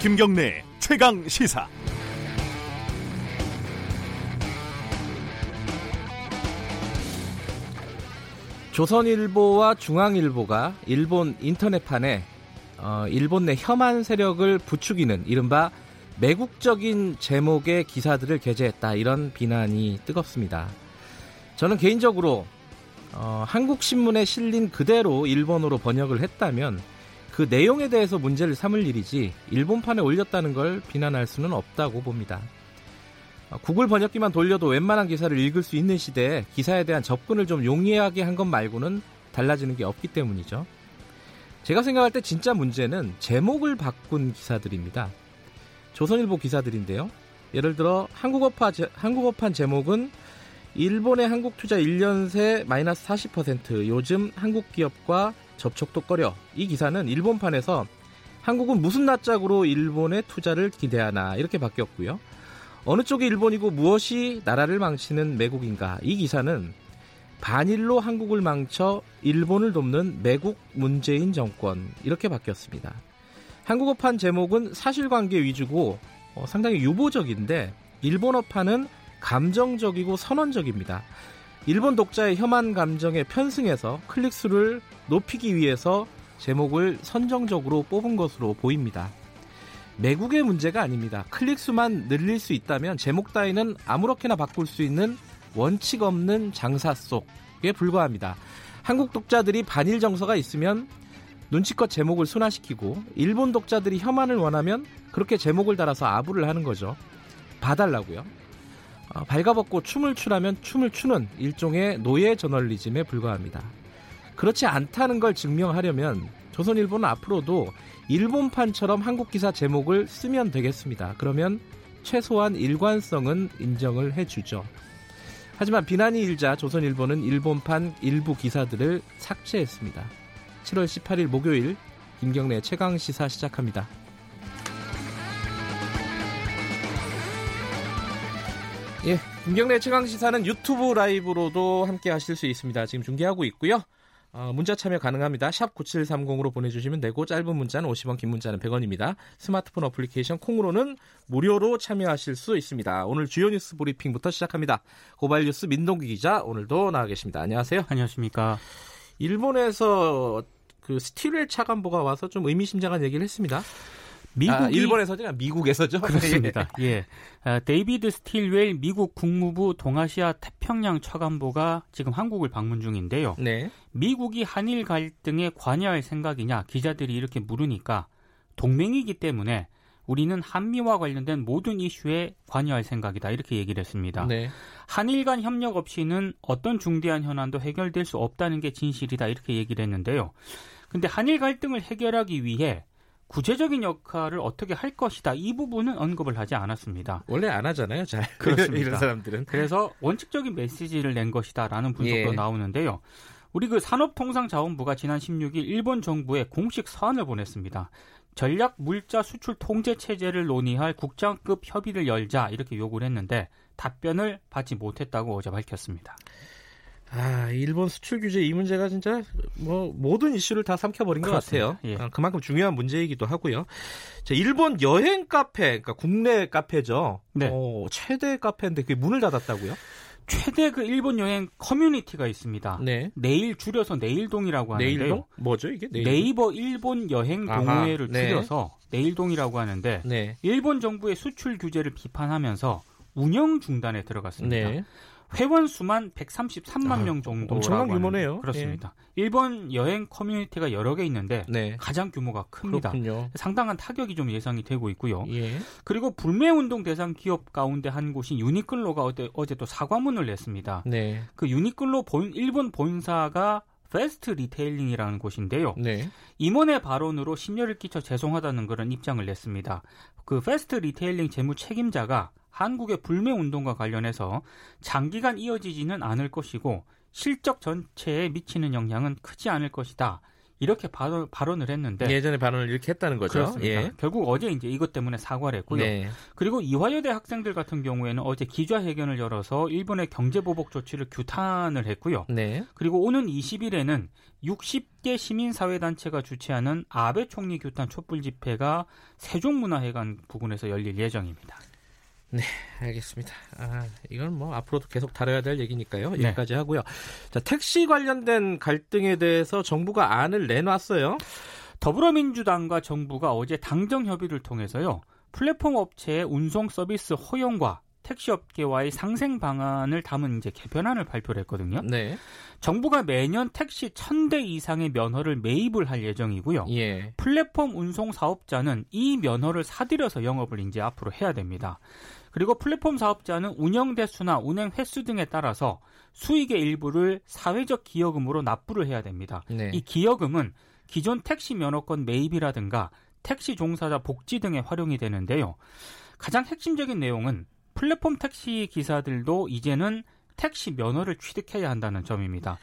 김경래 최강 시사. 조선일보와 중앙일보가 일본 인터넷판에 어, 일본 내 혐한 세력을 부추기는 이른바 매국적인 제목의 기사들을 게재했다 이런 비난이 뜨겁습니다. 저는 개인적으로 어, 한국 신문에 실린 그대로 일본어로 번역을 했다면 그 내용에 대해서 문제를 삼을 일이지 일본판에 올렸다는 걸 비난할 수는 없다고 봅니다. 어, 구글 번역기만 돌려도 웬만한 기사를 읽을 수 있는 시대에 기사에 대한 접근을 좀 용이하게 한 것 말고는 달라지는 게 없기 때문이죠. 제가 생각할 때 진짜 문제는 제목을 바꾼 기사들입니다. 조선일보 기사들인데요. 예를 들어 한국어파 한국어판 제목은 일본의 한국 투자 1년 새 마이너스 40% 요즘 한국 기업과 접촉도 꺼려. 이 기사는 일본판에서 한국은 무슨 낯짝으로 일본의 투자를 기대하나 이렇게 바뀌었고요. 어느 쪽이 일본이고 무엇이 나라를 망치는 매국인가? 이 기사는 반일로 한국을 망쳐 일본을 돕는 매국 문재인 정권 이렇게 바뀌었습니다. 한국어판 제목은 사실관계 위주고 어, 상당히 유보적인데 일본어판은 감정적이고 선언적입니다. 일본 독자의 혐한 감정에 편승해서 클릭수를 높이기 위해서 제목을 선정적으로 뽑은 것으로 보입니다. 매국의 문제가 아닙니다. 클릭수만 늘릴 수 있다면 제목 따위는 아무렇게나 바꿀 수 있는 원칙 없는 장사 속에 불과합니다. 한국 독자들이 반일 정서가 있으면 눈치껏 제목을 순화시키고 일본 독자들이 혐한을 원하면 그렇게 제목을 달아서 아부를 하는 거죠. 봐달라고요. 어, 발가벗고 춤을 추라면 춤을 추는 일종의 노예 저널리즘에 불과합니다. 그렇지 않다는 걸 증명하려면 조선일보는 앞으로도 일본판처럼 한국 기사 제목을 쓰면 되겠습니다. 그러면 최소한 일관성은 인정을 해주죠. 하지만 비난이 일자 조선일보는 일본판 일부 기사들을 삭제했습니다. 7월 18일 목요일 김경래 최강 시사 시작합니다. 예, 김경래 최강 시사는 유튜브 라이브로도 함께 하실 수 있습니다. 지금 중계하고 있고요. 어, 문자 참여 가능합니다. 샵 9730으로 보내주시면 되고 짧은 문자는 50원, 긴 문자는 100원입니다. 스마트폰 어플리케이션 콩으로는 무료로 참여하실 수 있습니다. 오늘 주요 뉴스 브리핑부터 시작합니다. 고발 뉴스 민동기 기자 오늘도 나와 계십니다. 안녕하세요. 안녕하십니까. 일본에서 그 스틸웰 차관보가 와서 좀 의미심장한 얘기를 했습니다. 미국 아, 일본에서죠, 미국에서죠. 그렇습니다. 예, 아, 데이비드 스틸웰 미국 국무부 동아시아 태평양 차관보가 지금 한국을 방문 중인데요. 네. 미국이 한일 갈등에 관여할 생각이냐 기자들이 이렇게 물으니까 동맹이기 때문에 우리는 한미와 관련된 모든 이슈에 관여할 생각이다 이렇게 얘기를 했습니다. 네. 한일 간 협력 없이는 어떤 중대한 현안도 해결될 수 없다는 게 진실이다 이렇게 얘기를 했는데요. 근데 한일 갈등을 해결하기 위해 구체적인 역할을 어떻게 할 것이다 이 부분은 언급을 하지 않았습니다. 원래 안 하잖아요, 잘 그렇습니다. 이런 사람들은. 그래서 원칙적인 메시지를 낸 것이다라는 분석도 예. 나오는데요. 우리 그 산업통상자원부가 지난 16일 일본 정부에 공식 서한을 보냈습니다. 전략 물자 수출 통제 체제를 논의할 국장급 협의를 열자 이렇게 요구를 했는데 답변을 받지 못했다고 어제 밝혔습니다. 아, 일본 수출 규제 이 문제가 진짜 뭐 모든 이슈를 다 삼켜버린 것. 같아요. 예. 아, 그만큼 중요한 문제이기도 하고요. 자, 일본 여행 카페, 그러니까 국내 카페죠. 네. 어, 최대 카페인데 그게 문을 닫았다고요? 최대 그 일본 여행 커뮤니티가 있습니다. 네. 내일 줄여서 내일동이라고 하는데요. 내일동? 뭐죠 이게? 내일동? 네이버 일본 여행 동호회를 네. 줄여서 내일동이라고 하는데 네. 일본 정부의 수출 규제를 비판하면서 운영 중단에 들어갔습니다. 네. 회원 수만 133만 아, 명 정도. 엄청난 규모네요. 그렇습니다. 예. 일본 여행 커뮤니티가 여러 개 있는데 네. 가장 규모가 큽니다. 그렇군요. 상당한 타격이 좀 예상이 되고 있고요. 예. 그리고 불매 운동 대상 기업 가운데 한 곳인 유니클로가 어제, 어제 또 사과문을 냈습니다. 네. 그 유니클로 본 일본 본사가 패스트 리테일링이라는 곳인데요. 네. 임원의 발언으로 심려를 끼쳐 죄송하다는 그런 입장을 냈습니다. 그 패스트 리테일링 재무 책임자가 한국의 불매 운동과 관련해서 장기간 이어지지는 않을 것이고 실적 전체에 미치는 영향은 크지 않을 것이다. 이렇게 발언, 발언 을 했는데 예전에 발언을 이렇게 했다는 거죠. 그렇습니다. 예. 결국 어제 이제 이것 때문에 사과를 했고요. 네. 그리고 이화여대 학생들 같은 경우에는 어제 기자회견을 열어서 일본의 경제 보복 조치를 규탄을 했고요. 네. 그리고 오는 20일에는 60개 시민사회단체가 주최하는 아베 총리 규탄 촛불 집회가 세종문화회관 부근에서 열릴 예정입니다. 네, 알겠습니다. 아, 이건 뭐 앞으로도 계속 다뤄야 될 얘기니까요. 네. 여기까지 하고요. 자, 택시 관련된 갈등에 대해서 정부가 안을 내놨어요. 더불어민주당과 정부가 어제 당정 협의를 통해서요. 플랫폼 업체의 운송 서비스 허용과 택시 업계와의 상생 방안을 담은 이제 개편안을 발표를 했거든요. 네. 정부가 매년 택시 1000대 이상의 면허를 매입을 할 예정이고요. 예. 플랫폼 운송 사업자는 이 면허를 사들여서 영업을 이제 앞으로 해야 됩니다. 그리고 플랫폼 사업자는 운영 대수나 운행 횟수 등에 따라서 수익의 일부를 사회적 기여금으로 납부를 해야 됩니다. 네. 이 기여금은 기존 택시 면허권 매입이라든가 택시 종사자 복지 등에 활용이 되는데요. 가장 핵심적인 내용은 플랫폼 택시 기사들도 이제는 택시 면허를 취득해야 한다는 점입니다.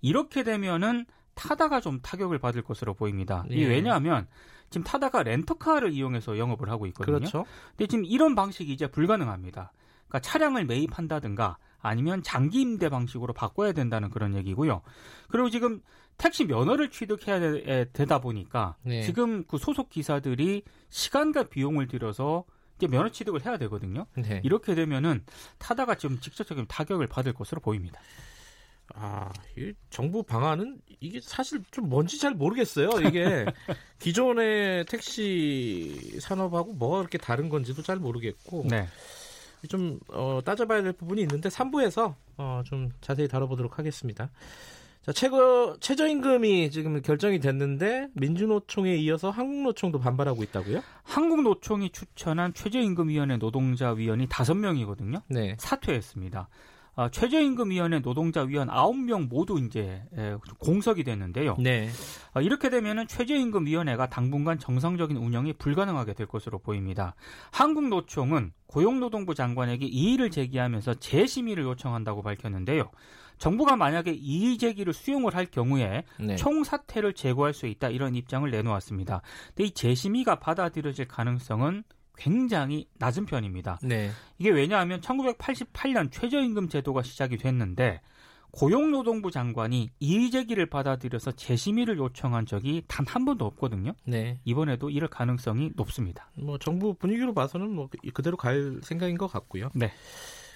이렇게 되면은 타다가 좀 타격을 받을 것으로 보입니다. 예. 왜냐하면 지금 타다가 렌터카를 이용해서 영업을 하고 있거든요. 그렇죠. 근데 지금 이런 방식이 이제 불가능합니다. 그러니까 차량을 매입한다든가 아니면 장기 임대 방식으로 바꿔야 된다는 그런 얘기고요. 그리고 지금 택시 면허를 취득해야 되, 다 보니까 네. 지금 그 소속 기사들이 시간과 비용을 들여서 이제 면허 취득을 해야 되거든요. 네. 이렇게 되면은 타다가 좀 직접적인 타격을 받을 것으로 보입니다. 아, 이 정부 방안은 이게 사실 좀 뭔지 잘 모르겠어요. 이게 기존의 택시 산업하고 뭐가 그렇게 다른 건지도 잘 모르겠고. 네. 좀 어, 따져봐야 될 부분이 있는데 3부에서 어, 좀 자세히 다뤄보도록 하겠습니다. 자, 최고 최저임금이 지금 결정이 됐는데 민주노총에 이어서 한국노총도 반발하고 있다고요? 한국노총이 추천한 최저임금위원회 노동자 위원이 5명이거든요. 네. 사퇴했습니다. 어, 최저임금위원회 노동자위원 9명 모두 이제 에, 공석이 됐는데요. 네. 어, 이렇게 되면은 최저임금위원회가 당분간 정상적인 운영이 불가능하게 될 것으로 보입니다. 한국노총은 고용노동부 장관에게 이의를 제기하면서 재심의를 요청한다고 밝혔는데요. 정부가 만약에 이의 제기를 수용을 할 경우에 네. 총사퇴를 제고할 수 있다 이런 입장을 내놓았습니다. 근데 이 재심의가 받아들여질 가능성은 굉장히 낮은 편입니다. 네. 이게 왜냐하면 1988년 최저임금 제도가 시작이 됐는데 고용노동부 장관이 이의 제기를 받아들여서 재심의를 요청한 적이 단 한 번도 없거든요. 네. 이번에도 이럴 가능성이 높습니다. 뭐 정부 분위기로 봐서는 뭐 그대로 갈 생각인 것 같고요. 네.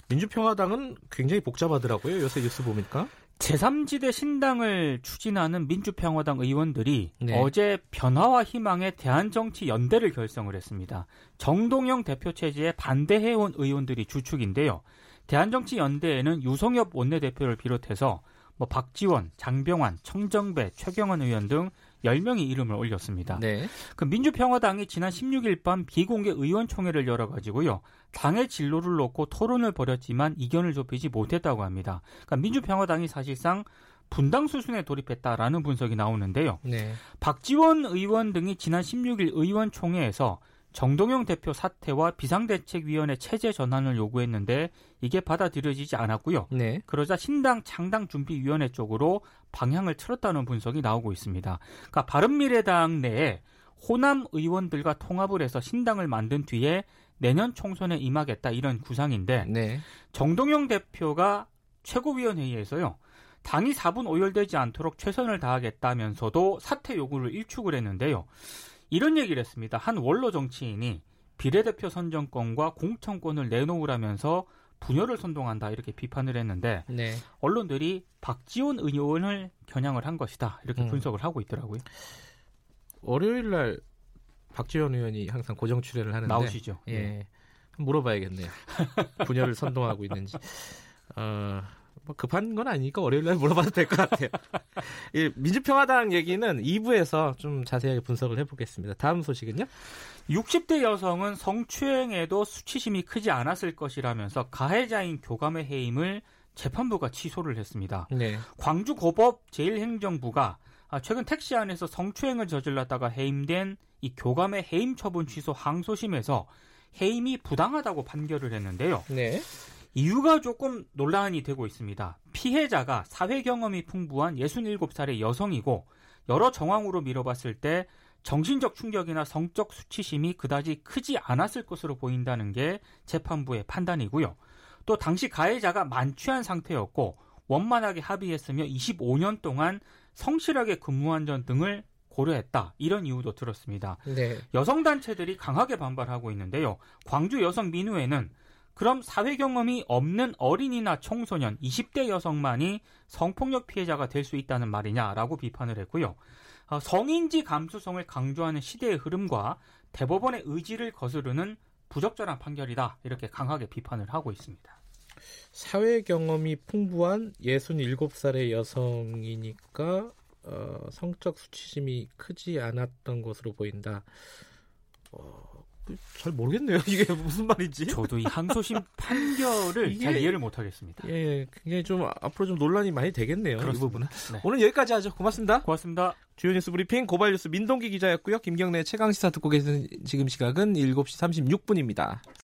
민주평화당은 굉장히 복잡하더라고요. 요새 뉴스 보니까. 제3지대 신당을 추진하는 민주평화당 의원들이 네. 어제 변화와 희망의 대한정치 연대를 결성을 했습니다. 정동영 대표 체제에 반대해온 의원들이 주축인데요. 대한정치 연대에는 유성엽 원내대표를 비롯해서 뭐 박지원, 장병환, 청정배, 최경원 의원 등 10명의 이름을 올렸습니다. 네. 그 민주평화당이 지난 16일 밤 비공개 의원총회를 열어가지고요. 당의 진로를 놓고 토론을 벌였지만 이견을 좁히지 못했다고 합니다. 그러니까 민주평화당이 사실상 분당 수순에 돌입했다라는 분석이 나오는데요. 네. 박지원 의원 등이 지난 16일 의원총회에서 정동영 대표 사퇴와 비상대책위원회 체제 전환을 요구했는데 이게 받아들여지지 않았고요. 네. 그러자 신당 창당 준비위원회 쪽으로 방향을 틀었다는 분석이 나오고 있습니다. 그러니까 바른미래당 내에 호남 의원들과 통합을 해서 신당을 만든 뒤에 내년 총선에 임하겠다 이런 구상인데 네. 정동영 대표가 최고위원회의에서요. 당이 4분 오열되지 않도록 최선을 다하겠다면서도 사퇴 요구를 일축을 했는데요. 이런 얘기를 했습니다. 한 원로 정치인이 비례대표 선정권과 공천권을 내놓으라면서 분열을 선동한다 이렇게 비판을 했는데 네. 언론들이 박지원 의원을 겨냥을 한 것이다 이렇게 음. 분석을 하고 있더라고요. 월요일 날 박지원 의원이 항상 고정 출연을 하는데 나오시죠. 예. 네. 물어봐야겠네요. 분열을 선동하고 있는지. 어, 뭐 급한 건 아니니까 월요일 날 물어봐도 될 것 같아요. 이 민주평화당 얘기는 2부에서 좀 자세하게 분석을 해보겠습니다. 다음 소식은요? 60대 여성은 성추행에도 수치심이 크지 않았을 것이라면서 가해자인 교감의 해임을 재판부가 취소를 했습니다. 네. 광주고법 제1행정부가 최근 택시 안에서 성추행을 저질렀다가 해임된 이 교감의 해임 처분 취소 항소심에서 해임이 부당하다고 판결을 했는데요. 네. 이유가 조금 논란이 되고 있습니다. 피해자가 사회 경험이 풍부한 67살의 여성이고 여러 정황으로 미뤄봤을 때 정신적 충격이나 성적 수치심이 그다지 크지 않았을 것으로 보인다는 게 재판부의 판단이고요. 또 당시 가해자가 만취한 상태였고 원만하게 합의했으며 25년 동안 성실하게 근무한 점 등을 고려했다. 이런 이유도 들었습니다. 네. 여성 단체들이 강하게 반발하고 있는데요. 광주 여성 민우회는 그럼 사회 경험이 없는 어린이나 청소년 20대 여성만이 성폭력 피해자가 될 수 있다는 말이냐라고 비판을 했고요. 어, 성인지 감수성을 강조하는 시대의 흐름과 대법원의 의지를 거스르는 부적절한 판결이다. 이렇게 강하게 비판을 하고 있습니다. 사회 경험이 풍부한 67살의 여성이니까 어, 성적 수치심이 크지 않았던 것으로 보인다. 어, 잘 모르겠네요. 이게 무슨 말인지. 저도 이 항소심 판결을 이게, 잘 이해를 못하겠습니다. 예, 굉장히 좀 앞으로 좀 논란이 많이 되겠네요. 그렇습니다. 이 부분은. 네. 오늘 여기까지 하죠. 고맙습니다. 고맙습니다. 주요 뉴스 브리핑 고발 뉴스 민동기 기자였고요. 김경래 최강 시사 듣고 계신 지금 시각은 7시 36분입니다.